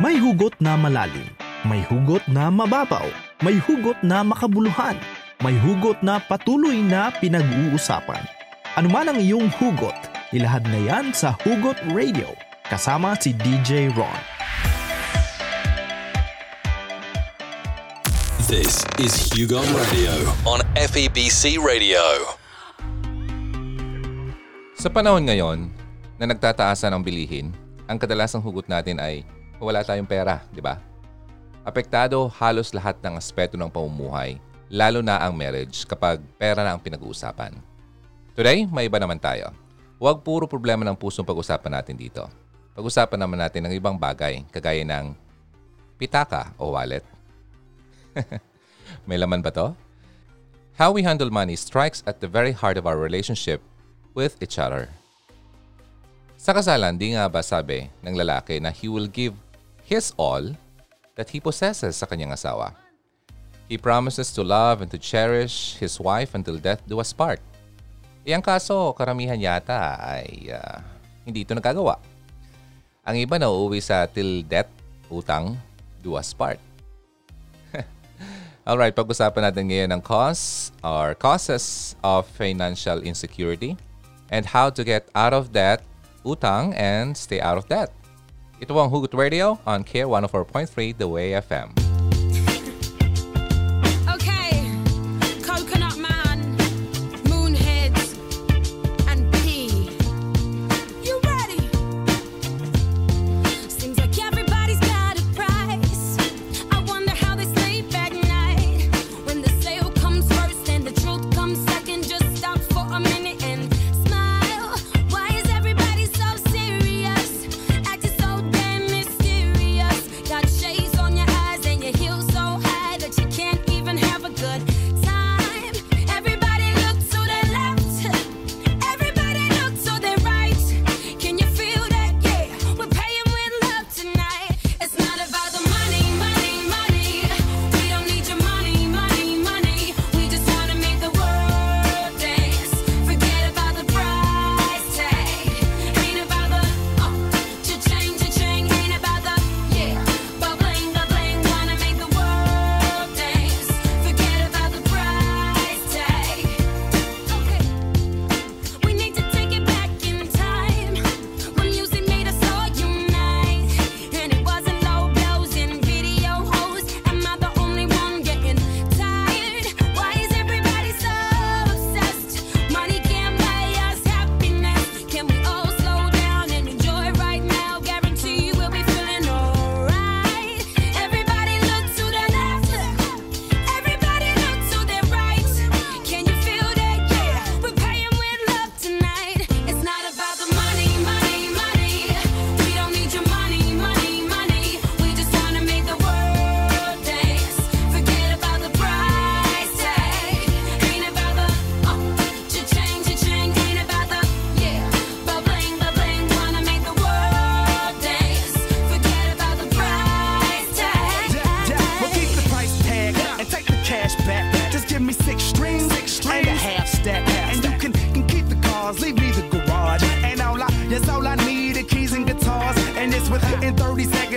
May hugot na malalim, may hugot na mababaw, may hugot na makabuluhan, may hugot na patuloy na pinag-uusapan. Ano man ang iyong hugot, ilahad na yan sa Hugot Radio kasama si DJ Ron. This is Hugon Radio on FEBC Radio. Sa panahon ngayon na nagtataasan ang bilihin, ang kadalasang hugot natin ay wala tayong pera, di ba? Apektado halos lahat ng aspeto ng pamumuhay, lalo na ang marriage kapag pera na ang pinag-uusapan. Today, may iba naman tayo. Huwag puro problema ng pusong pag-usapan natin dito. Pag-usapan naman natin ng ibang bagay, kagaya ng pitaka o wallet. may laman ba to? How we handle money strikes at the very heart of our relationship with each other. Sa kasalan, di nga ba sabi ng lalaki na he will give his all that he possesses sa kanyang asawa. He promises to love and to cherish his wife until death do us part. Iyang kaso, karamihan yata ay uh, hindi ito nagagawa. Ang iba na uuwi sa till death, utang, do us part. Alright, pag-usapan natin ngayon ang cause or causes of financial insecurity and how to get out of debt, utang, and stay out of debt. Ito ang Hugot Radio on Care 104.3 The Way FM.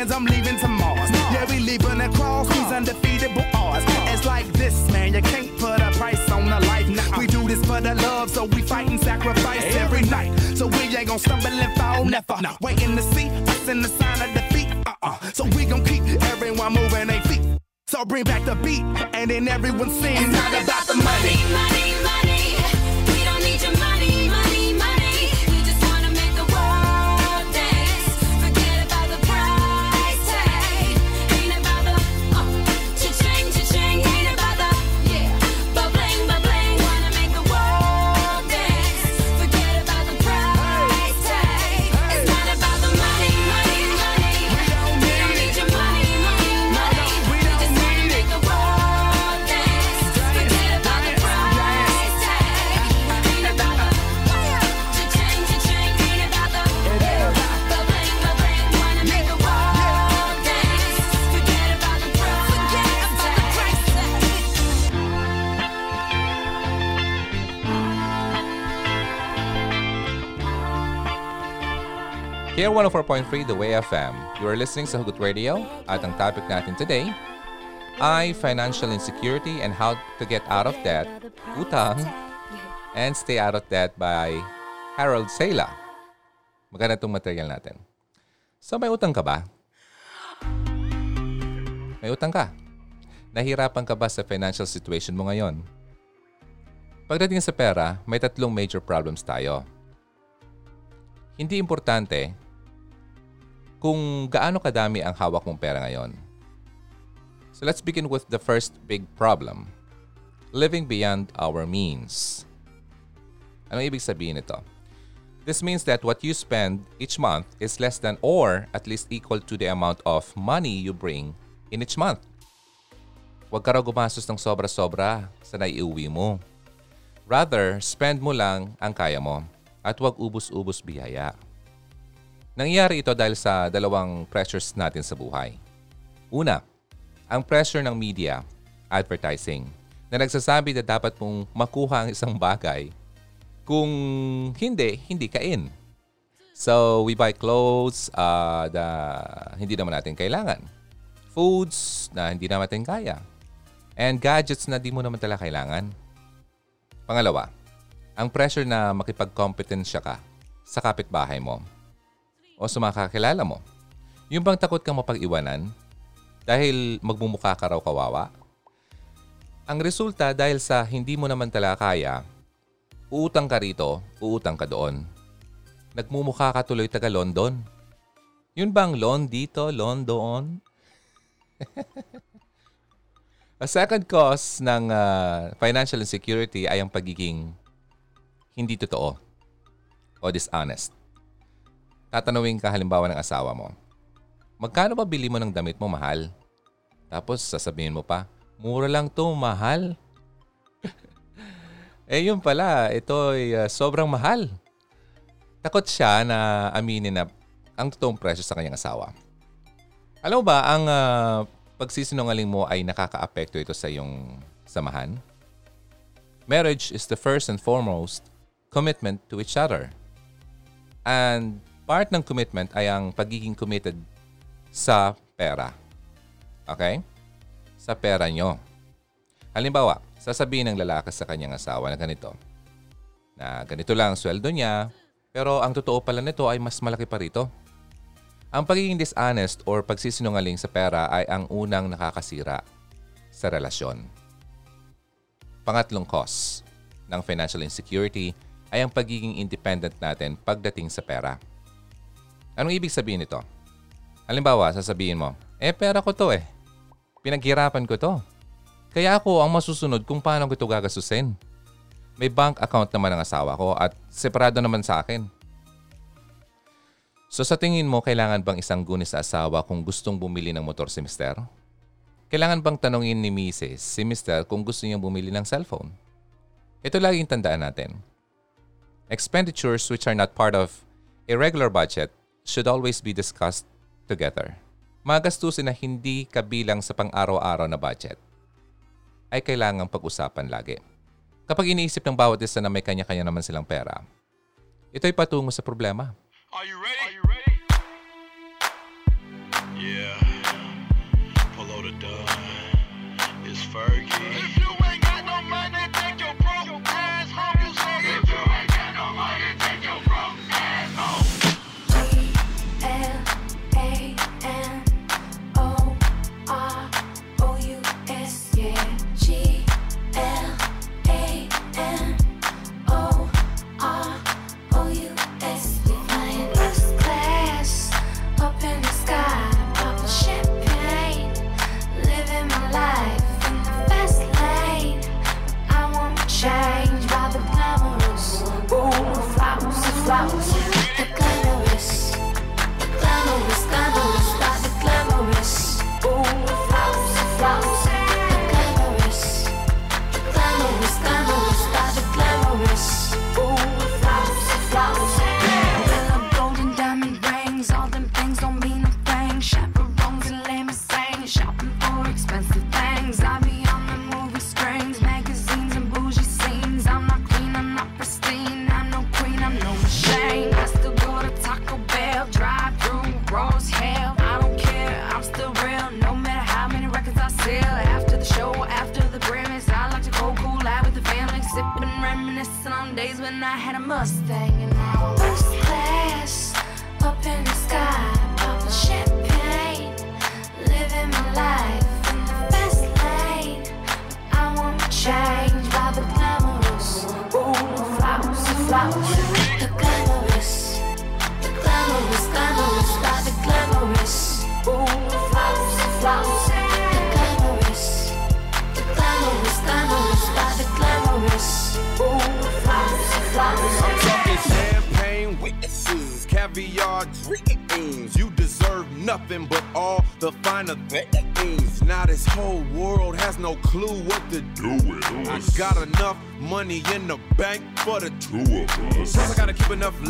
30 I'm leaving to Mars. Yeah, we leaving across these undefeatable odds. It's like this, man, you can't put a price on a life. Now we do this for the love, so we fight and sacrifice every night. So we ain't gonna stumble and fall, never. Waiting to see us in the sign of defeat. Uh-uh. So we gon' keep everyone moving their feet. So bring back the beat, and then everyone sings. It's not about the money, money, money. We Here 104.3 The Way FM. You are listening sa Hugot Radio at ang topic natin today ay financial insecurity and how to get out of debt, utang, and stay out of debt by Harold Sela. Maganda itong material natin. So may utang ka ba? May utang ka. Nahirapan ka ba sa financial situation mo ngayon? Pagdating sa pera, may tatlong major problems tayo. Hindi importante kung gaano kadami ang hawak mong pera ngayon. So let's begin with the first big problem. Living beyond our means. Anong ibig sabihin nito? This means that what you spend each month is less than or at least equal to the amount of money you bring in each month. Huwag ka raw gumastos ng sobra-sobra sa naiuwi mo. Rather, spend mo lang ang kaya mo at huwag ubus-ubos biyaya. Nangyayari ito dahil sa dalawang pressures natin sa buhay. Una, ang pressure ng media, advertising, na nagsasabi na dapat mong makuha ang isang bagay kung hindi, hindi ka in. So, we buy clothes uh, na hindi naman natin kailangan. Foods na hindi naman natin kaya. And gadgets na di mo naman talaga kailangan. Pangalawa, ang pressure na makipag-competensya ka sa kapitbahay mo o sa mga kakilala mo. Yung bang takot kang mapag-iwanan dahil magmumukha ka raw kawawa? Ang resulta dahil sa hindi mo naman talaga kaya, uutang ka rito, uutang ka doon. Nagmumukha ka tuloy taga London. Yun bang loan dito, loan doon? A second cause ng uh, financial insecurity ay ang pagiging hindi totoo o dishonest. Tatanungin ka halimbawa ng asawa mo, magkano ba bili mo ng damit mo mahal? Tapos sasabihin mo pa, mura lang to mahal. eh yun pala, ito ay uh, sobrang mahal. Takot siya na aminin na ang totoong presyo sa kanyang asawa. Alam mo ba, ang uh, pagsisinungaling mo ay nakakaapekto ito sa iyong samahan? Marriage is the first and foremost commitment to each other. And part ng commitment ay ang pagiging committed sa pera. Okay? Sa pera nyo. Halimbawa, sasabihin ng lalaki sa kanyang asawa na ganito, na ganito lang ang sweldo niya, pero ang totoo pala nito ay mas malaki pa rito. Ang pagiging dishonest or pagsisinungaling sa pera ay ang unang nakakasira sa relasyon. Pangatlong cause ng financial insecurity ay ang pagiging independent natin pagdating sa pera. Anong ibig sabihin nito? Halimbawa, sasabihin mo, eh pera ko to eh. Pinaghirapan ko to. Kaya ako ang masusunod kung paano ko ito gagastusin. May bank account naman ang asawa ko at separado naman sa akin. So sa tingin mo, kailangan bang isang guni sa asawa kung gustong bumili ng motor si Mister? Kailangan bang tanongin ni Mrs. si Mister kung gusto niyang bumili ng cellphone? Ito laging tandaan natin. Expenditures which are not part of a regular budget should always be discussed together. Mga gastusin na hindi kabilang sa pang-araw-araw na budget ay kailangang pag-usapan lagi. Kapag iniisip ng bawat isa na may kanya-kanya naman silang pera, ito ay patungo sa problema. Are you ready? Are you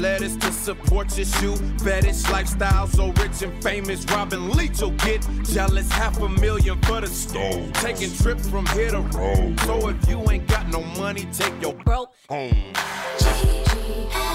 keep enough to support your shoe fetish lifestyle. So rich and famous, Robin Leach will get jealous. Half a million for the stove. Taking trips from here to Rome. So if you ain't got no money, take your broke home. Change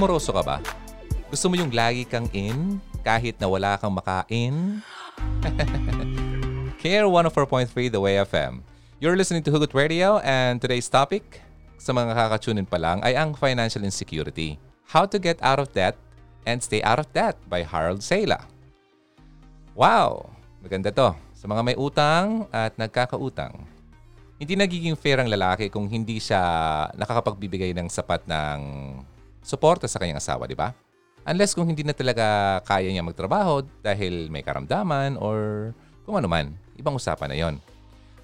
Glamoroso ka ba? Gusto mo yung lagi kang in kahit na wala kang makain? Care 104.3 The Way FM. You're listening to Hugot Radio and today's topic sa mga kakatunin pa lang ay ang financial insecurity. How to get out of debt and stay out of debt by Harold Sela. Wow! Maganda to. Sa mga may utang at nagkakautang. Hindi nagiging fair ang lalaki kung hindi siya nakakapagbibigay ng sapat ng suporta sa kanyang asawa, di ba? Unless kung hindi na talaga kaya niya magtrabaho dahil may karamdaman or kung ano man, ibang usapan na yon.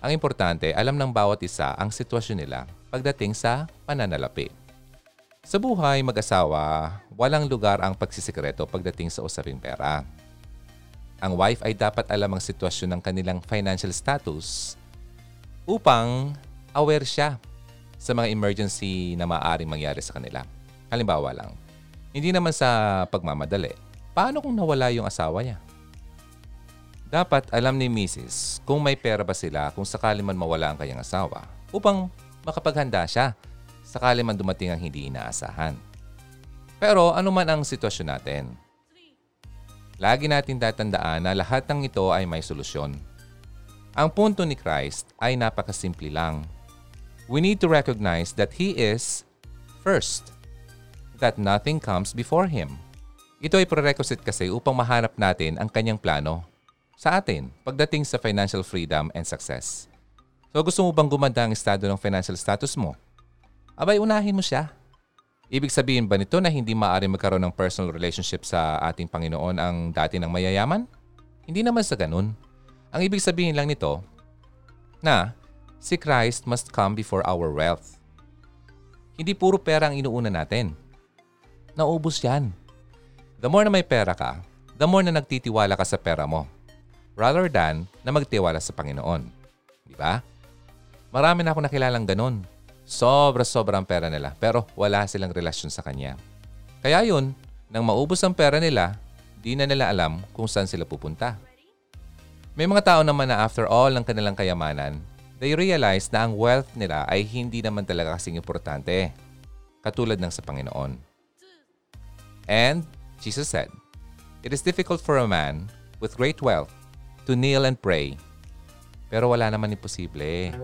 Ang importante, alam ng bawat isa ang sitwasyon nila pagdating sa pananalapi. Sa buhay mag-asawa, walang lugar ang pagsisikreto pagdating sa usaping pera. Ang wife ay dapat alam ang sitwasyon ng kanilang financial status upang aware siya sa mga emergency na maaaring mangyari sa kanila. Halimbawa lang, hindi naman sa pagmamadali. Paano kung nawala yung asawa niya? Dapat alam ni Mrs. kung may pera ba sila kung sakali man mawala ang kanyang asawa upang makapaghanda siya sakali man dumating ang hindi inaasahan. Pero ano man ang sitwasyon natin, lagi natin tatandaan na lahat ng ito ay may solusyon. Ang punto ni Christ ay napakasimple lang. We need to recognize that He is first. That nothing comes before Him. Ito ay prerequisite kasi upang mahanap natin ang kanyang plano sa atin pagdating sa financial freedom and success. So gusto mo bang gumanda ang estado ng financial status mo? Abay, unahin mo siya. Ibig sabihin ba nito na hindi maaari magkaroon ng personal relationship sa ating Panginoon ang dati ng mayayaman? Hindi naman sa ganun. Ang ibig sabihin lang nito na si Christ must come before our wealth. Hindi puro pera ang inuuna natin naubos yan. The more na may pera ka, the more na nagtitiwala ka sa pera mo rather than na magtiwala sa Panginoon. Di ba? Marami na ako nakilalang ganun. Sobra-sobra ang pera nila pero wala silang relasyon sa Kanya. Kaya yun, nang maubos ang pera nila, di na nila alam kung saan sila pupunta. May mga tao naman na after all ng kanilang kayamanan, they realize na ang wealth nila ay hindi naman talaga kasing importante. Katulad ng sa Panginoon. And Jesus said, It is difficult for a man with great wealth to kneel and pray. Pero wala naman imposible.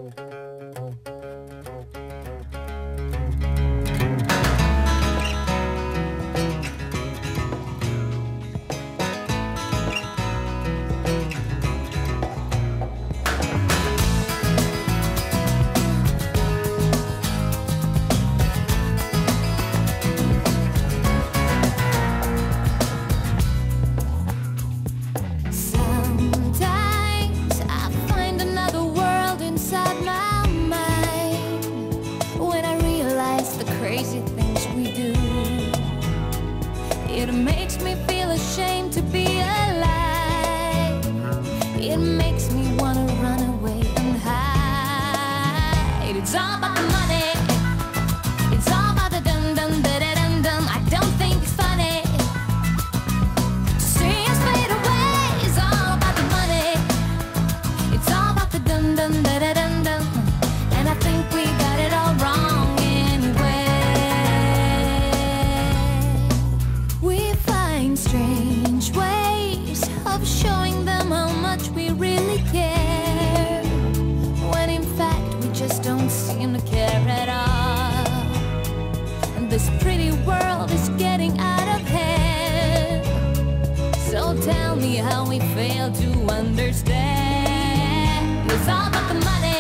fail to understand. It's all about the money.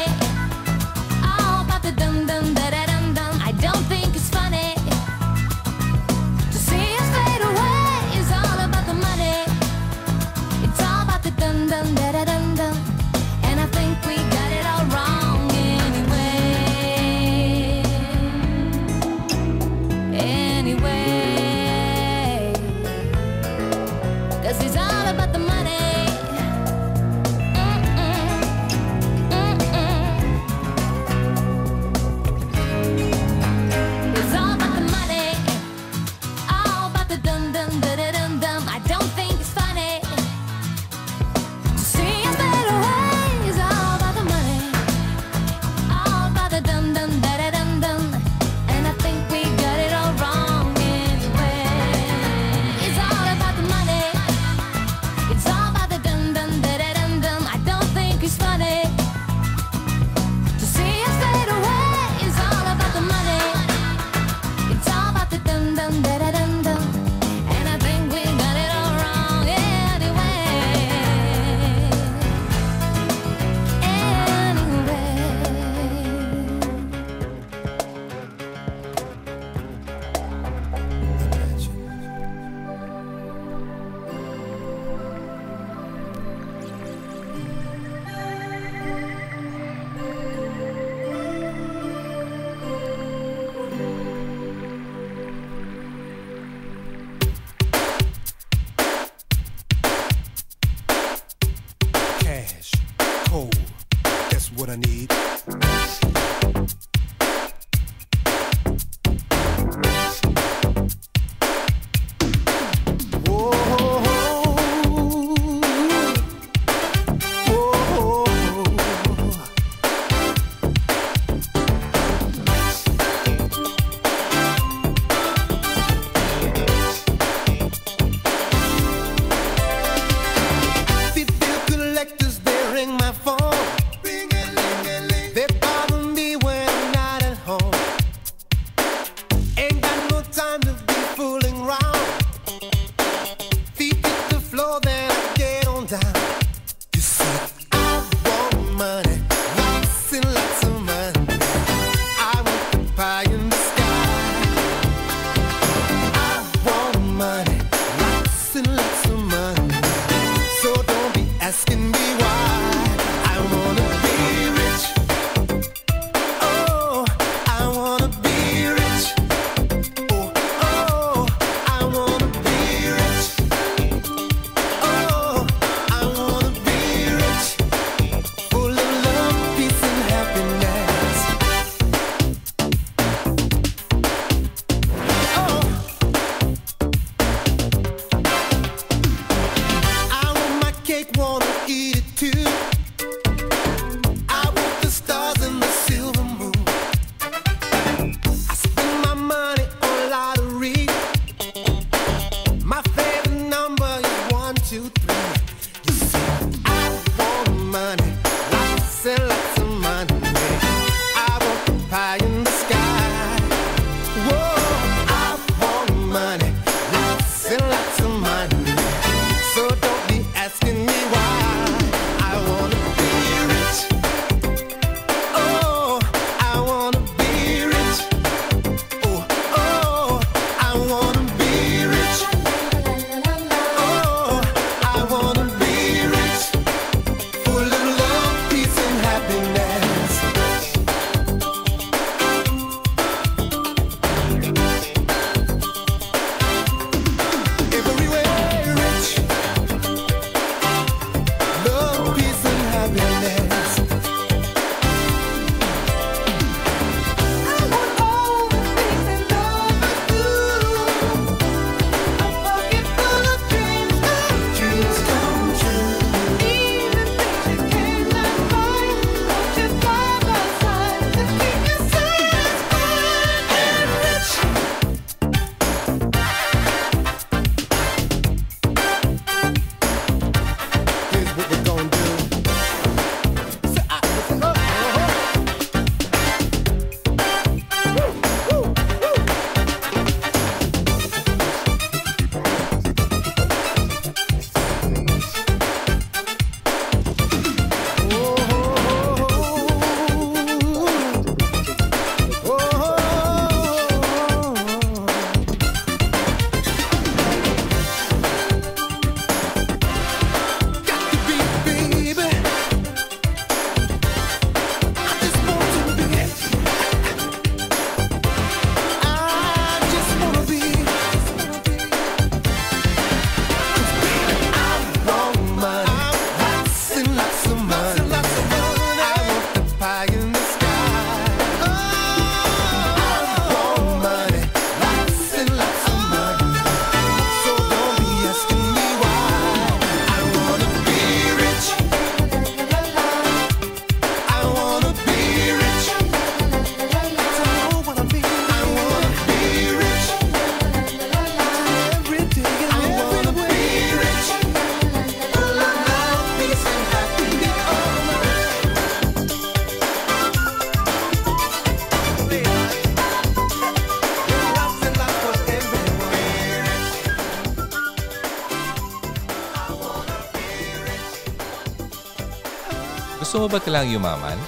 Gusto mo ba talang yumaman?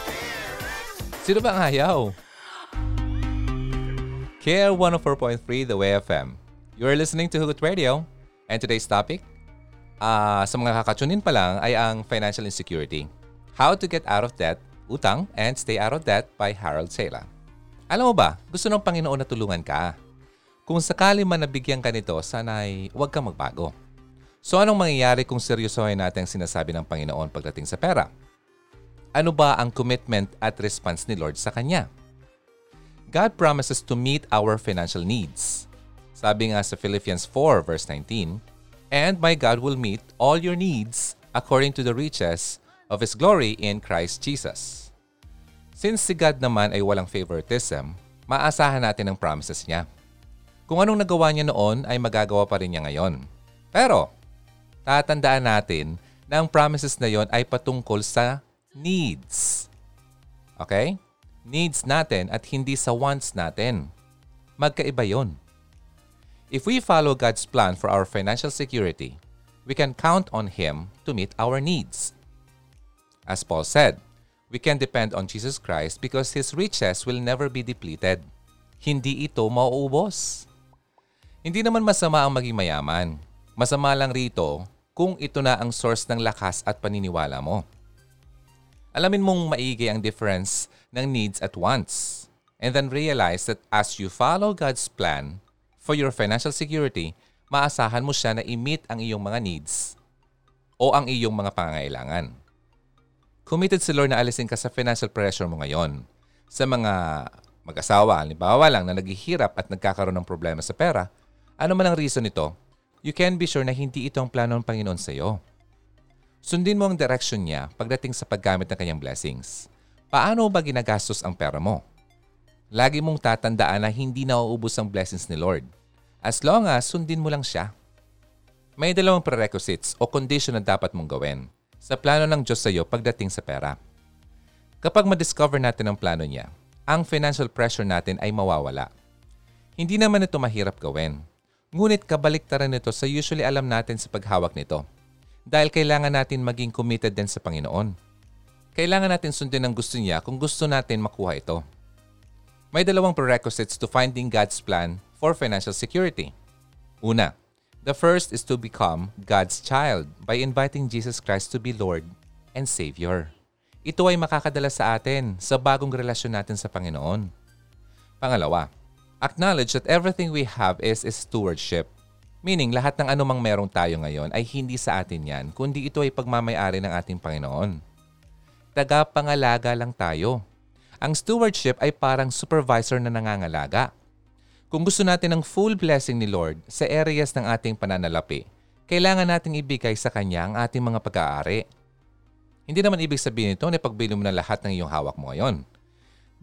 Sino ba ang ayaw? KL 104.3 The Way FM. You're listening to Hugot Radio. And today's topic, ah sa mga kakatunin pa lang, ay ang financial insecurity. How to get out of debt, utang, and stay out of debt by Harold Sela. Alam mo ba, gusto ng Panginoon na tulungan ka. Kung sakali man nabigyan ka nito, sana'y huwag kang magbago. So anong mangyayari kung seryosohin natin ang sinasabi ng Panginoon pagdating sa pera? Ano ba ang commitment at response ni Lord sa Kanya? God promises to meet our financial needs. Sabi nga sa Philippians 4 verse 19, And my God will meet all your needs according to the riches of His glory in Christ Jesus. Since si God naman ay walang favoritism, maasahan natin ang promises niya. Kung anong nagawa niya noon ay magagawa pa rin niya ngayon. Pero, tatandaan natin na ang promises na yon ay patungkol sa needs. Okay? Needs natin at hindi sa wants natin. Magkaiba yon. If we follow God's plan for our financial security, we can count on Him to meet our needs. As Paul said, we can depend on Jesus Christ because His riches will never be depleted. Hindi ito mauubos. Hindi naman masama ang maging mayaman. Masama lang rito kung ito na ang source ng lakas at paniniwala mo. Alamin mong maigi ang difference ng needs at wants. And then realize that as you follow God's plan for your financial security, maasahan mo siya na i-meet ang iyong mga needs o ang iyong mga pangangailangan. Committed si Lord na alisin ka sa financial pressure mo ngayon. Sa mga mag-asawa, halimbawa lang na naghihirap at nagkakaroon ng problema sa pera, ano man ang reason nito, you can be sure na hindi ito ang plano ng Panginoon sa iyo. Sundin mo ang direction niya pagdating sa paggamit ng kanyang blessings. Paano ba ginagastos ang pera mo? Lagi mong tatandaan na hindi nauubos ang blessings ni Lord. As long as sundin mo lang siya. May dalawang prerequisites o condition na dapat mong gawin sa plano ng Diyos sa iyo pagdating sa pera. Kapag ma-discover natin ang plano niya, ang financial pressure natin ay mawawala. Hindi naman ito mahirap gawin. Ngunit kabaliktaran nito sa usually alam natin sa paghawak nito. Dahil kailangan natin maging committed din sa Panginoon. Kailangan natin sundin ang gusto niya kung gusto natin makuha ito. May dalawang prerequisites to finding God's plan for financial security. Una, the first is to become God's child by inviting Jesus Christ to be Lord and Savior. Ito ay makakadala sa atin sa bagong relasyon natin sa Panginoon. Pangalawa, acknowledge that everything we have is, is stewardship. Meaning, lahat ng anumang merong tayo ngayon ay hindi sa atin yan, kundi ito ay pagmamayari ng ating Panginoon. Tagapangalaga lang tayo. Ang stewardship ay parang supervisor na nangangalaga. Kung gusto natin ng full blessing ni Lord sa areas ng ating pananalapi, kailangan nating ibigay sa Kanya ang ating mga pag-aari. Hindi naman ibig sabihin ito na pagbili mo na lahat ng iyong hawak mo ngayon.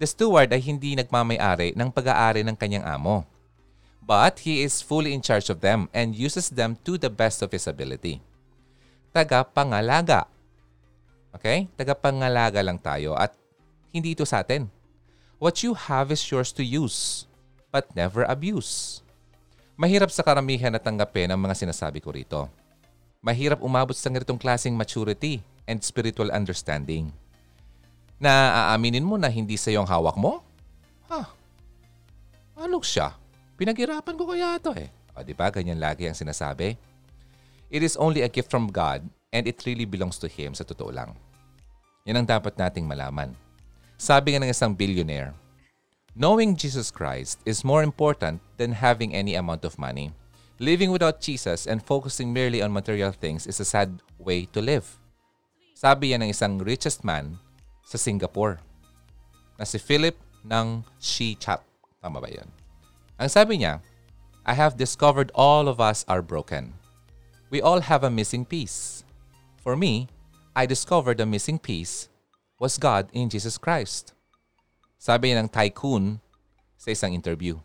The steward ay hindi nagmamayari ng pag-aari ng kanyang amo. But he is fully in charge of them and uses them to the best of his ability. Tagapangalaga. Okay? Tagapangalaga lang tayo at hindi ito sa atin. What you have is yours to use, but never abuse. Mahirap sa karamihan na tanggapin ang mga sinasabi ko rito. Mahirap umabot sa ganitong klaseng maturity and spiritual understanding. Na aaminin mo na hindi sa iyong hawak mo? Ha? Ano siya? Pinaghirapan ko kaya ito eh. O di ba ganyan lagi ang sinasabi? It is only a gift from God and it really belongs to Him sa totoo lang. Yan ang dapat nating malaman. Sabi nga ng isang billionaire, Knowing Jesus Christ is more important than having any amount of money. Living without Jesus and focusing merely on material things is a sad way to live. Sabi yan ng isang richest man sa Singapore na si Philip ng Shi Chat. Tama ba yan? Ang sabi niya, I have discovered all of us are broken. We all have a missing piece. For me, I discovered the missing piece was God in Jesus Christ. Sabi ng tycoon sa isang interview.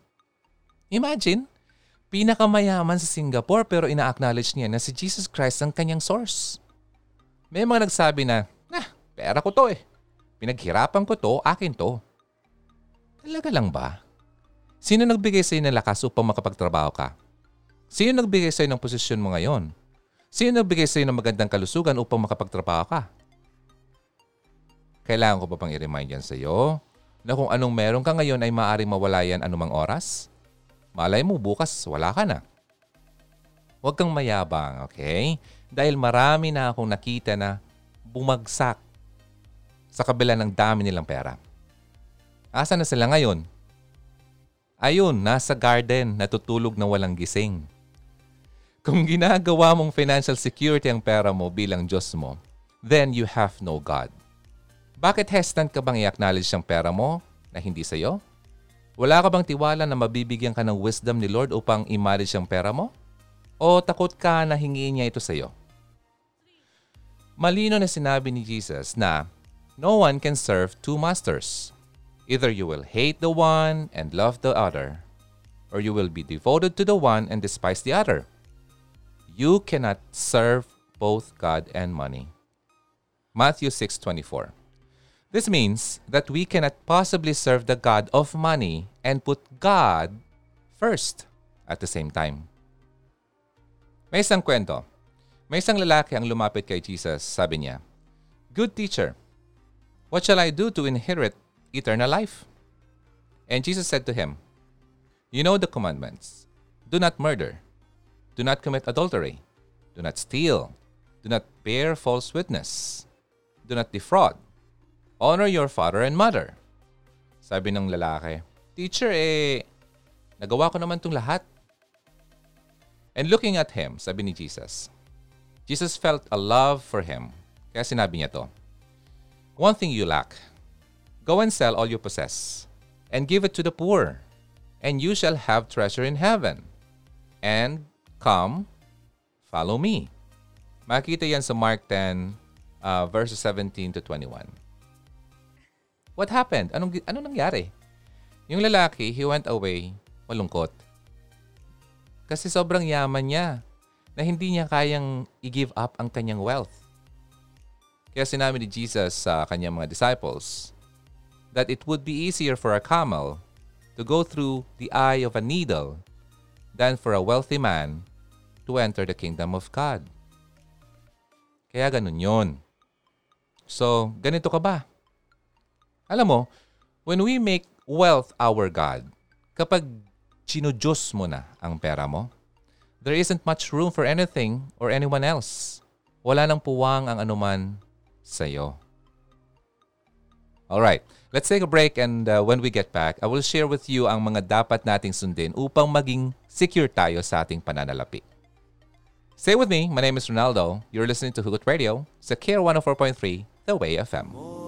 Imagine, pinakamayaman sa Singapore pero ina-acknowledge niya na si Jesus Christ ang kanyang source. May mga nagsabi na, nah, pera ko to eh. Pinaghirapan ko to, akin to. Talaga lang ba? Sino nagbigay sa iyo ng lakas upang makapagtrabaho ka? Sino nagbigay sa iyo ng posisyon mo ngayon? Sino nagbigay sa iyo ng magandang kalusugan upang makapagtrabaho ka? Kailangan ko pa pang i-remind yan sa'yo na kung anong meron ka ngayon ay maaaring mawala yan anumang oras? Malay mo, bukas wala ka na. Huwag kang mayabang, okay? Dahil marami na akong nakita na bumagsak sa kabila ng dami nilang pera. Asa na sila ngayon? Ayun, nasa garden, natutulog na walang gising. Kung ginagawa mong financial security ang pera mo bilang Diyos mo, then you have no God. Bakit hesitant ka bang i-acknowledge ang pera mo na hindi sa'yo? Wala ka bang tiwala na mabibigyan ka ng wisdom ni Lord upang i-manage ang pera mo? O takot ka na hingiin niya ito sa'yo? Malino na sinabi ni Jesus na no one can serve two masters. Either you will hate the one and love the other, or you will be devoted to the one and despise the other. You cannot serve both God and money. Matthew 6:24. This means that we cannot possibly serve the God of money and put God first at the same time. May isang kwento. May isang lalaki ang lumapit kay Jesus. Sabi niya, Good teacher, what shall I do to inherit eternal life? And Jesus said to him, You know the commandments. Do not murder. Do not commit adultery. Do not steal. Do not bear false witness. Do not defraud. Honor your father and mother. Sabi ng lalaki, Teacher, eh, nagawa ko naman itong lahat. And looking at him, sabi ni Jesus, Jesus felt a love for him. Kaya sinabi niya to, One thing you lack. Go and sell all you possess, and give it to the poor, and you shall have treasure in heaven. And come, follow me. Makita yan sa Mark 10, uh, verses 17 to 21. What happened? Anong, anong nangyari? Yung lalaki, he went away malungkot. Kasi sobrang yaman niya na hindi niya kayang i-give up ang kanyang wealth. Kaya sinabi ni Jesus sa kanyang mga disciples that it would be easier for a camel to go through the eye of a needle than for a wealthy man to enter the kingdom of God. Kaya ganun yon. So, ganito ka ba? Alam mo, when we make wealth our God, kapag sinudiyos mo na ang pera mo, there isn't much room for anything or anyone else. Wala nang puwang ang anuman sa iyo. Alright, let's take a break and uh, when we get back, I will share with you ang mga dapat nating sundin upang maging secure tayo sa ating pananalapi. Stay with me. My name is Ronaldo. You're listening to Hugot Radio sa Care 104.3, The Way FM. More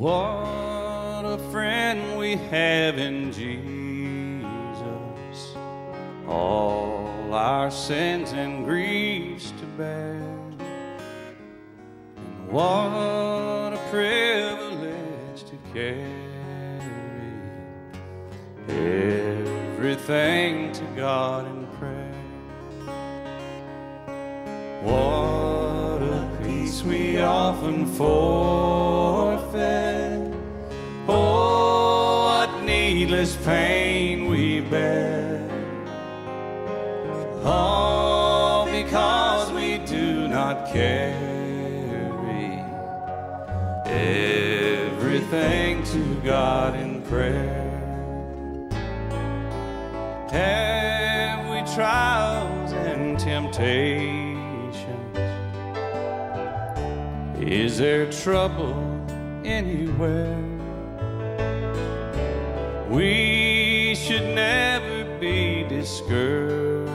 What a friend we have in Jesus. All our sins and griefs to bear. And what a privilege to carry everything to God in prayer. What a peace we often forfeit. Needless pain we bear. All because we do not carry everything to God in prayer. Have we trials and temptations? Is there trouble anywhere? We should never be discouraged.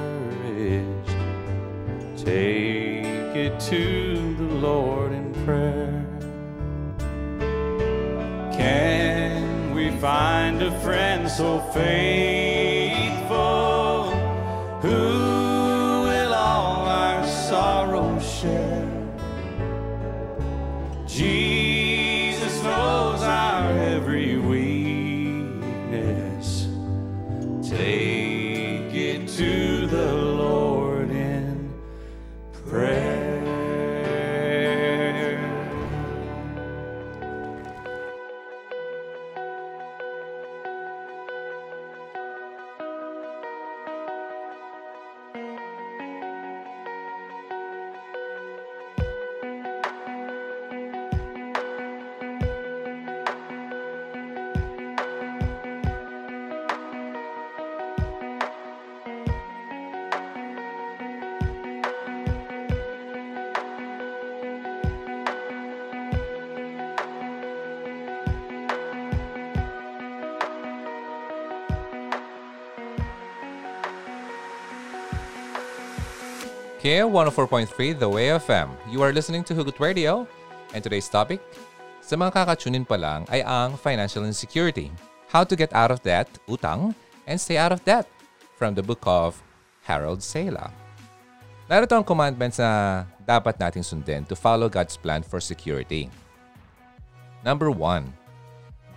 Take it to the Lord in prayer. Can we find a friend so faithful who will all our sorrows share? Jesus KO 104.3 The Way FM. You are listening to Hugot Radio and today's topic, sa mga kakatunin pa lang ay ang financial insecurity. How to get out of debt, utang, and stay out of debt from the book of Harold Sela. Narito ang commandments na dapat nating sundin to follow God's plan for security. Number one,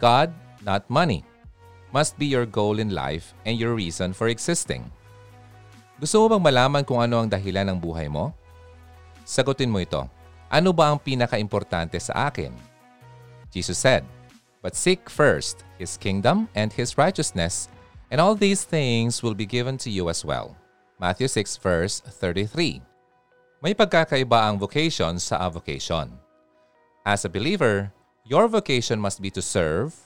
God, not money, must be your goal in life and your reason for existing. Gusto mo bang malaman kung ano ang dahilan ng buhay mo? Sagutin mo ito. Ano ba ang pinaka-importante sa akin? Jesus said, But seek first His kingdom and His righteousness, and all these things will be given to you as well. Matthew 6 verse 33. May pagkakaiba ang vocation sa avocation. As a believer, your vocation must be to serve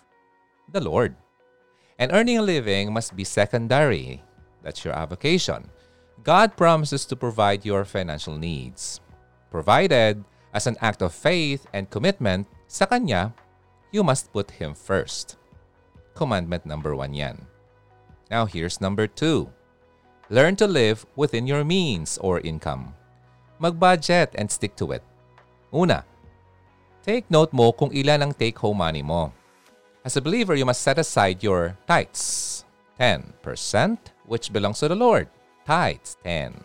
the Lord. And earning a living must be secondary. That's your avocation. God promises to provide your financial needs. Provided, as an act of faith and commitment sa Kanya, you must put Him first. Commandment number one yan. Now here's number two. Learn to live within your means or income. Mag-budget and stick to it. Una, take note mo kung ilan ang take-home money mo. As a believer, you must set aside your tithes. 10%, which belongs to the Lord. Tithes, 10.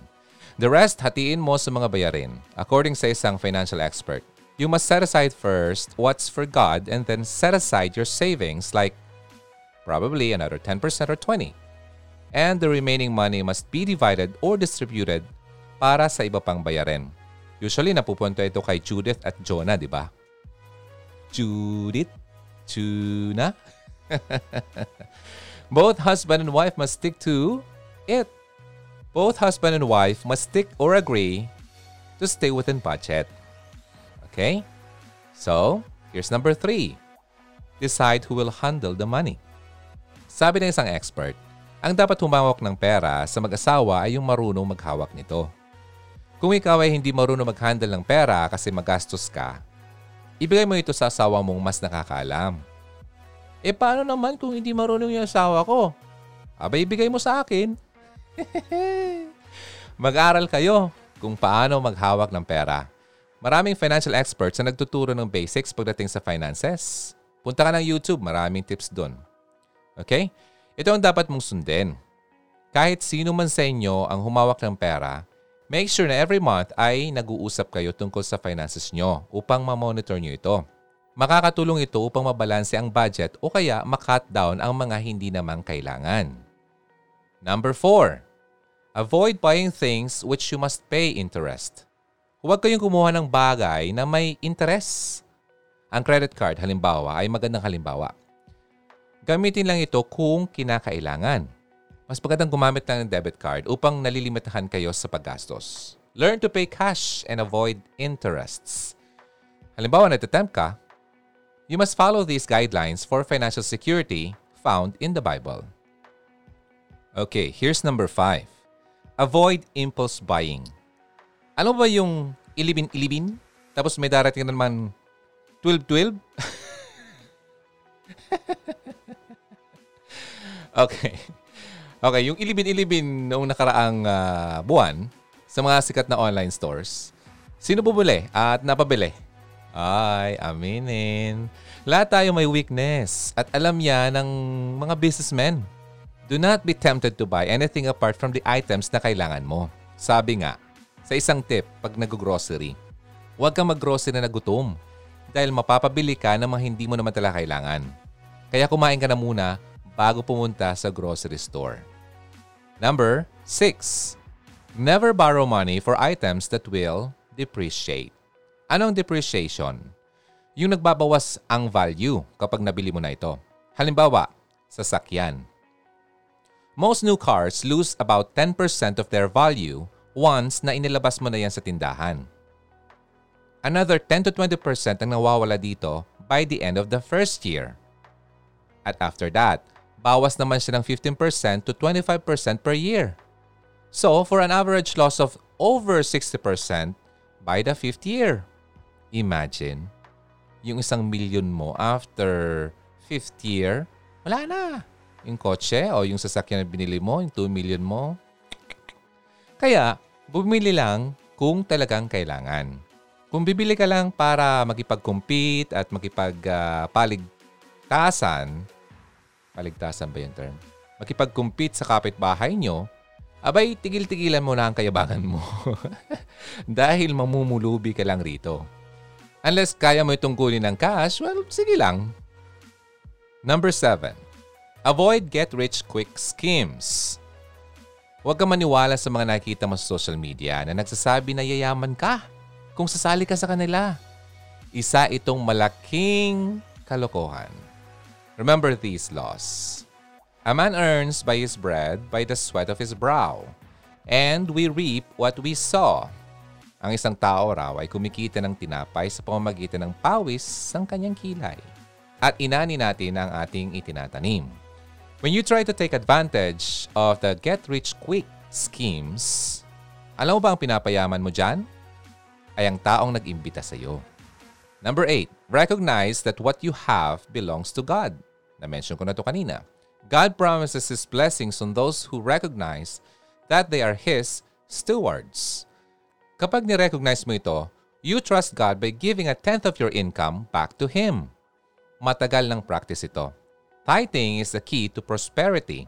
The rest, hatiin mo sa mga bayarin. According sa isang financial expert, you must set aside first what's for God and then set aside your savings like probably another 10% or 20. And the remaining money must be divided or distributed para sa iba pang bayarin. Usually, napupunta ito kay Judith at Jonah, di ba? Judith? Tuna? Both husband and wife must stick to it. Both husband and wife must stick or agree to stay within budget. Okay? So, here's number three. Decide who will handle the money. Sabi ng isang expert, ang dapat humawak ng pera sa mag-asawa ay yung marunong maghawak nito. Kung ikaw ay hindi marunong mag-handle ng pera kasi magastos ka, ibigay mo ito sa asawa mong mas nakakaalam. Eh paano naman kung hindi marunong yung asawa ko? Aba ibigay mo sa akin. Mag-aral kayo kung paano maghawak ng pera. Maraming financial experts na nagtuturo ng basics pagdating sa finances. Punta ka ng YouTube, maraming tips doon. Okay? Ito ang dapat mong sundin. Kahit sino man sa inyo ang humawak ng pera, make sure na every month ay nag-uusap kayo tungkol sa finances nyo upang ma-monitor nyo ito. Makakatulong ito upang mabalanse ang budget o kaya makat down ang mga hindi namang kailangan. Number 4. Avoid buying things which you must pay interest. Huwag kayong kumuha ng bagay na may interest. Ang credit card, halimbawa, ay magandang halimbawa. Gamitin lang ito kung kinakailangan. Mas magandang gumamit lang ng debit card upang nalilimitahan kayo sa paggastos. Learn to pay cash and avoid interests. Halimbawa, natatempt ka, you must follow these guidelines for financial security found in the Bible. Okay, here's number five. Avoid impulse buying. Ano ba yung ilibin-ilibin? Tapos may darating na naman 12-12? okay. Okay, yung ilibin-ilibin noong nakaraang ah, buwan sa mga sikat na online stores, sino bumuli at napabili? Ay, aminin. Lahat tayo may weakness at alam yan ng mga businessmen. Do not be tempted to buy anything apart from the items na kailangan mo. Sabi nga, sa isang tip pag nag-grocery, huwag kang mag-grocery na nagutom dahil mapapabili ka ng mga hindi mo naman talaga kailangan. Kaya kumain ka na muna bago pumunta sa grocery store. Number 6. Never borrow money for items that will depreciate. Anong depreciation? Yung nagbabawas ang value kapag nabili mo na ito. Halimbawa, sasakyan. Most new cars lose about 10% of their value once na inilabas mo na yan sa tindahan. Another 10 to 20% ang nawawala dito by the end of the first year. At after that, bawas naman siya ng 15% to 25% per year. So, for an average loss of over 60% by the fifth year. Imagine, yung isang million mo after fifth year, wala na. Yung kotse o yung sasakyan na binili mo, yung 2 million mo. Kaya, bumili lang kung talagang kailangan. Kung bibili ka lang para makipag-compete at makipag-paligtasan, paligtasan ba yung term? Makipag-compete sa kapitbahay nyo, abay tigil-tigilan mo na ang kayabangan mo. Dahil mamumulubi ka lang rito. Unless kaya mo itong kunin ng cash, well, sige lang. Number 7. Avoid get-rich-quick schemes. Huwag ka maniwala sa mga nakikita mo sa social media na nagsasabi na yayaman ka kung sasali ka sa kanila. Isa itong malaking kalokohan. Remember these laws. A man earns by his bread by the sweat of his brow, and we reap what we sow. Ang isang tao raw ay kumikita ng tinapay sa pamamagitan ng pawis ng kanyang kilay. At inani natin ang ating itinatanim. When you try to take advantage of the get-rich-quick schemes, alam mo ba ang pinapayaman mo dyan? Ay ang taong nag-imbita sa iyo. Number eight, recognize that what you have belongs to God. Na-mention ko na to kanina. God promises His blessings on those who recognize that they are His stewards. Kapag ni-recognize mo ito, you trust God by giving a tenth of your income back to Him. Matagal ng practice ito. Tithing is the key to prosperity.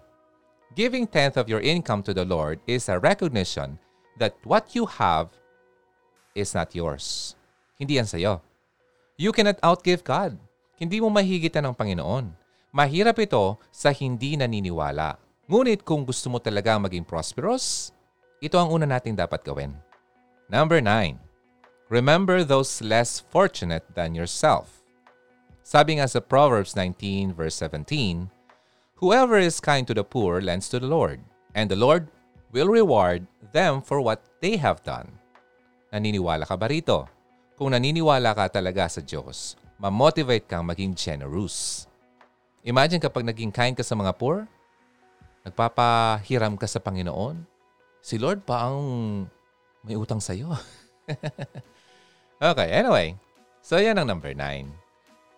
Giving tenth of your income to the Lord is a recognition that what you have is not yours. Hindi yan sa'yo. You cannot outgive God. Hindi mo mahigitan ng Panginoon. Mahirap ito sa hindi naniniwala. Ngunit kung gusto mo talaga maging prosperous, ito ang una nating dapat gawin. Number 9. Remember those less fortunate than yourself. Sabi nga sa Proverbs 19 verse 17, Whoever is kind to the poor lends to the Lord, and the Lord will reward them for what they have done. Naniniwala ka ba rito? Kung naniniwala ka talaga sa Diyos, ma-motivate kang maging generous. Imagine kapag naging kind ka sa mga poor, nagpapahiram ka sa Panginoon, si Lord pa ang may utang sa'yo. okay, anyway. So yan ang number 9.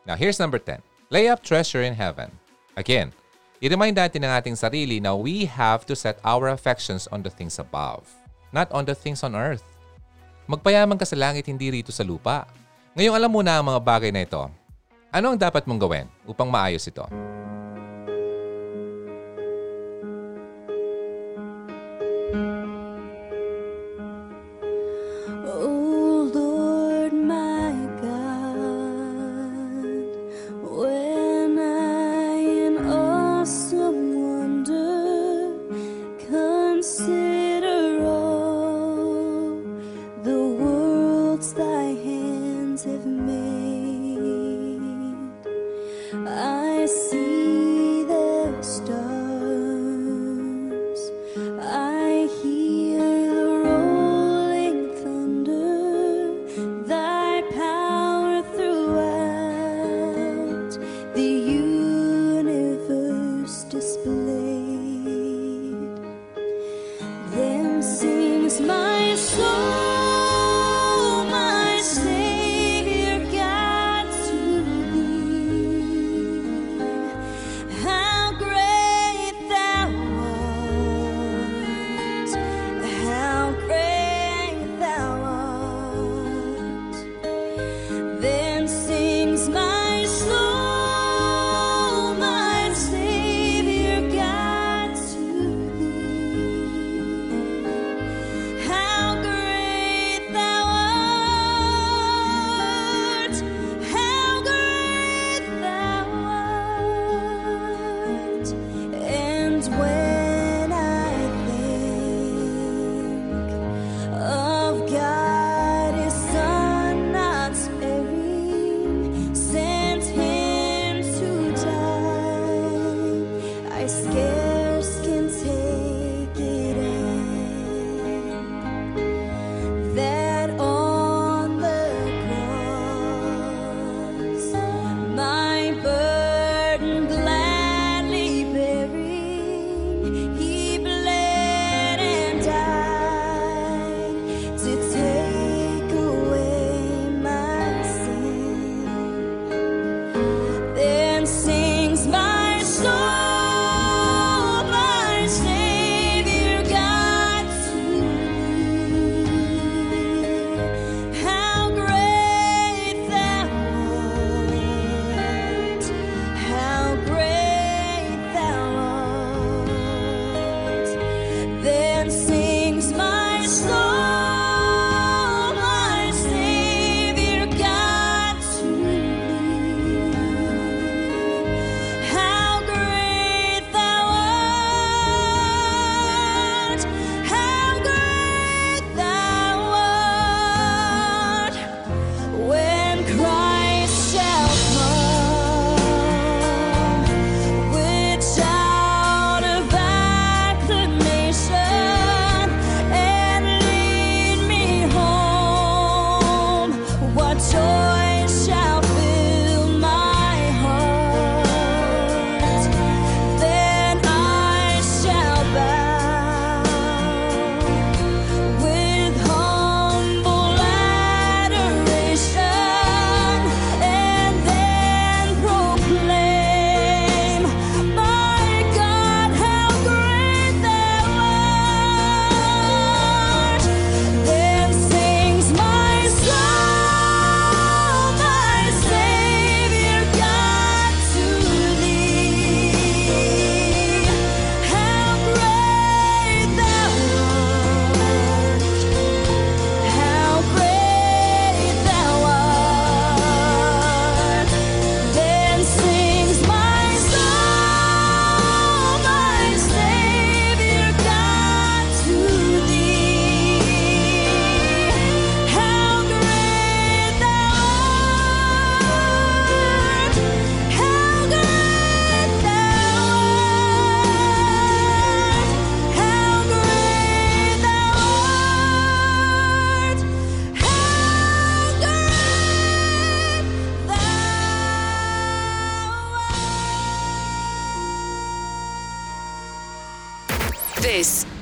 Now here's number 10. Lay up treasure in heaven. Again, i-remind natin ng ating sarili na we have to set our affections on the things above, not on the things on earth. Magpayaman ka sa langit, hindi rito sa lupa. Ngayong alam mo na ang mga bagay na ito. Ano ang dapat mong gawin upang maayos ito?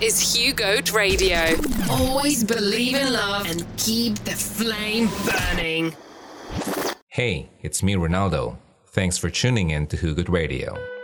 This is Hugo Radio. Always believe in love and keep the flame burning. Hey, it's me, Ronaldo. Thanks for tuning in to Hugot Radio.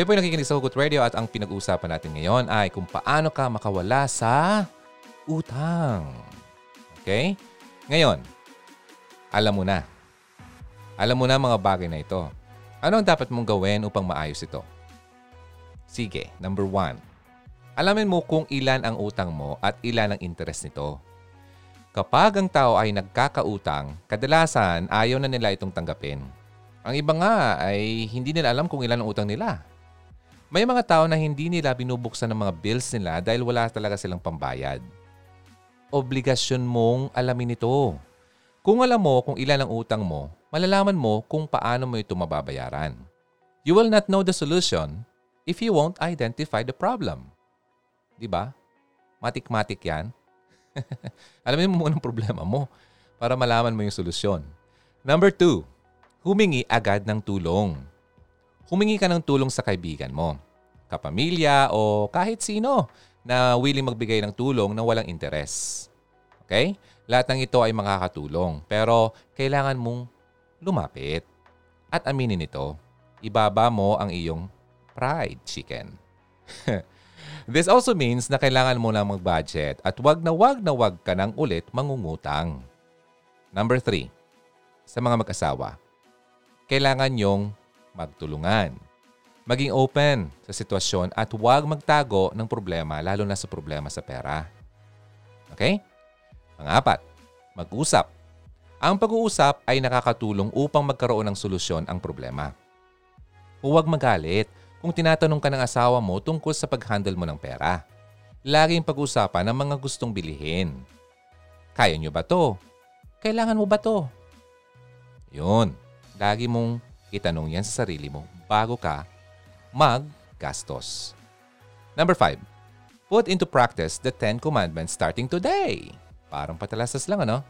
Kayo po nakikinig sa Hugot Radio at ang pinag-uusapan natin ngayon ay kung paano ka makawala sa utang. Okay? Ngayon, alam mo na. Alam mo na mga bagay na ito. Ano ang dapat mong gawin upang maayos ito? Sige, number one. Alamin mo kung ilan ang utang mo at ilan ang interest nito. Kapag ang tao ay nagkakautang, kadalasan ayaw na nila itong tanggapin. Ang iba nga ay hindi nila alam kung ilan ang utang nila. May mga tao na hindi nila binubuksan ng mga bills nila dahil wala talaga silang pambayad. Obligasyon mong alamin ito. Kung alam mo kung ilan ang utang mo, malalaman mo kung paano mo ito mababayaran. You will not know the solution if you won't identify the problem. Di ba? Matik-matik yan. Alamin mo muna ang problema mo para malaman mo yung solusyon. Number two, humingi agad ng tulong humingi ka ng tulong sa kaibigan mo, kapamilya o kahit sino na willing magbigay ng tulong na walang interes. Okay? Lahat ng ito ay makakatulong pero kailangan mong lumapit at aminin ito. Ibaba mo ang iyong pride chicken. This also means na kailangan mo na mag-budget at wag na wag na wag ka nang ulit mangungutang. Number three, sa mga mag-asawa, kailangan yung magtulungan. Maging open sa sitwasyon at huwag magtago ng problema lalo na sa problema sa pera. Okay? Pangapat, mag-usap. Ang pag-uusap ay nakakatulong upang magkaroon ng solusyon ang problema. Huwag magalit kung tinatanong ka ng asawa mo tungkol sa pag-handle mo ng pera. Laging pag-usapan ang mga gustong bilihin. Kaya nyo ba to? Kailangan mo ba to? Yun. Lagi mong itanong yan sa sarili mo bago ka maggastos. Number five, put into practice the Ten Commandments starting today. Parang patalasas lang, ano?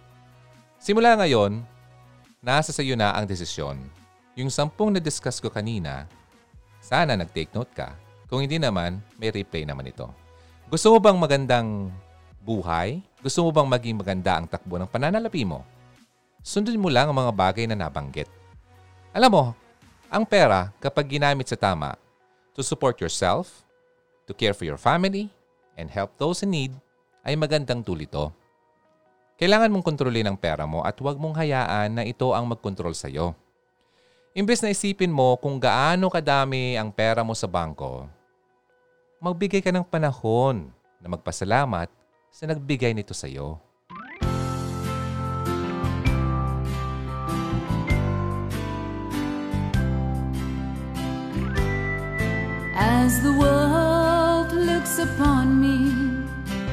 Simula ngayon, nasa sa iyo na ang desisyon. Yung sampung na-discuss ko kanina, sana nag-take note ka. Kung hindi naman, may replay naman ito. Gusto mo bang magandang buhay? Gusto mo bang maging maganda ang takbo ng pananalapi mo? Sundin mo lang ang mga bagay na nabanggit. Alam mo, ang pera kapag ginamit sa tama to support yourself, to care for your family, and help those in need, ay magandang tool ito. Kailangan mong kontrolin ang pera mo at huwag mong hayaan na ito ang magkontrol sa iyo. Imbes na isipin mo kung gaano kadami ang pera mo sa bangko, magbigay ka ng panahon na magpasalamat sa nagbigay nito sa iyo. As the world looks upon me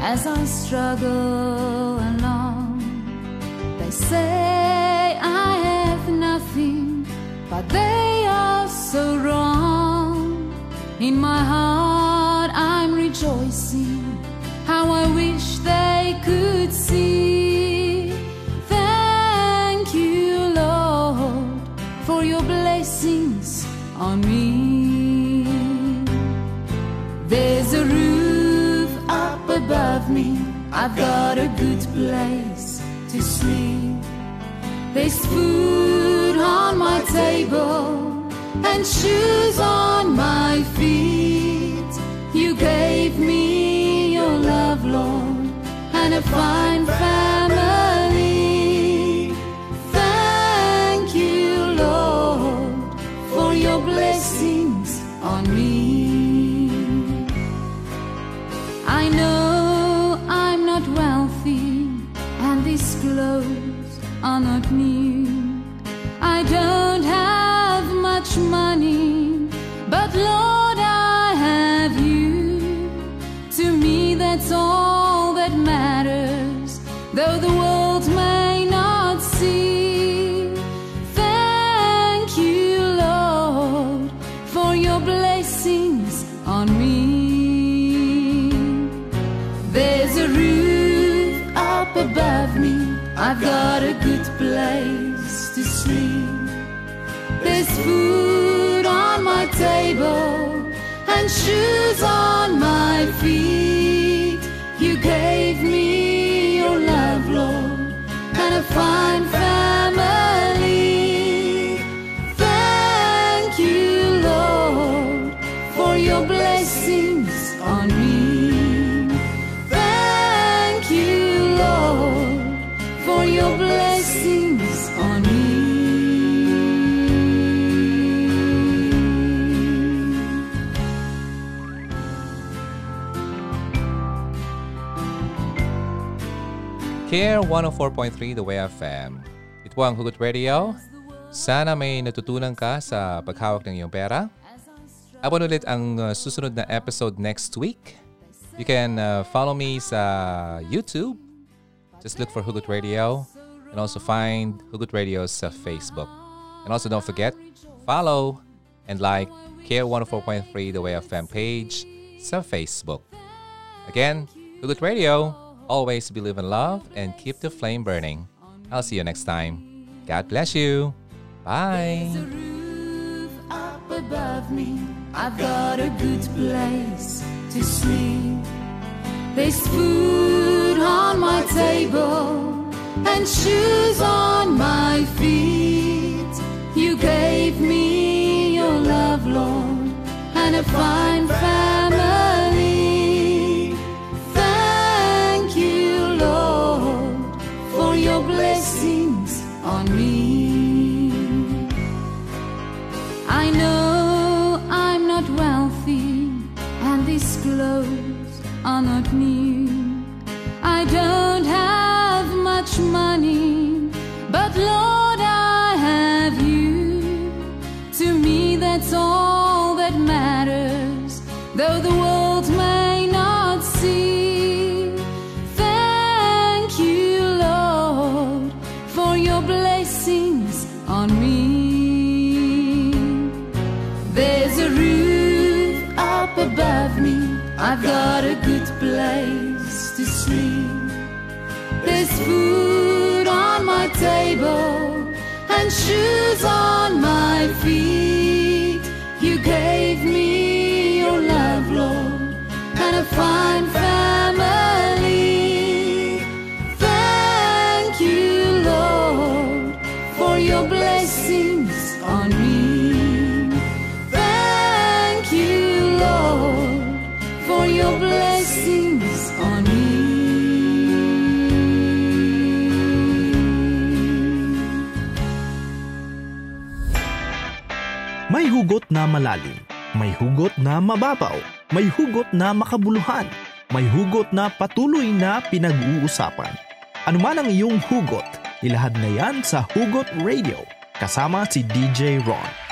as I struggle along, they say I have nothing, but they are so wrong. In my heart, I'm rejoicing how I wish they could see. I've got a good place to sleep. There's food on my table and shoes on my feet. You gave me your love, Lord, and a fine family. Not me. I don't have much money, but Lord, I have you. To me, that's all that matters, though the world may not see. Thank you, Lord, for your blessings on me. There's a roof up above me. I've got a good place to sleep. There's food on my table and shoes on my feet. You gave me your love, Lord, and a fine Care 104.3 The Way FM. Ito ang Hugot Radio. Sana may natutunan ka sa paghawak ng iyong pera. Abon ulit ang uh, susunod na episode next week. You can uh, follow me sa YouTube. Just look for Hugot Radio. And also find Hugot Radio sa Facebook. And also don't forget, follow and like Care 104.3 The Way FM page sa Facebook. Again, Hugot Radio. Always believe in love and keep the flame burning. I'll see you next time. God bless you. Bye. I've got a good place to sleep. There's food on my table and shoes on my feet. You gave me your love, Lord, and a fine hugot na malalim, may hugot na mababaw, may hugot na makabuluhan, may hugot na patuloy na pinag-uusapan. Ano man ang iyong hugot, ilahad na yan sa Hugot Radio kasama si DJ Ron.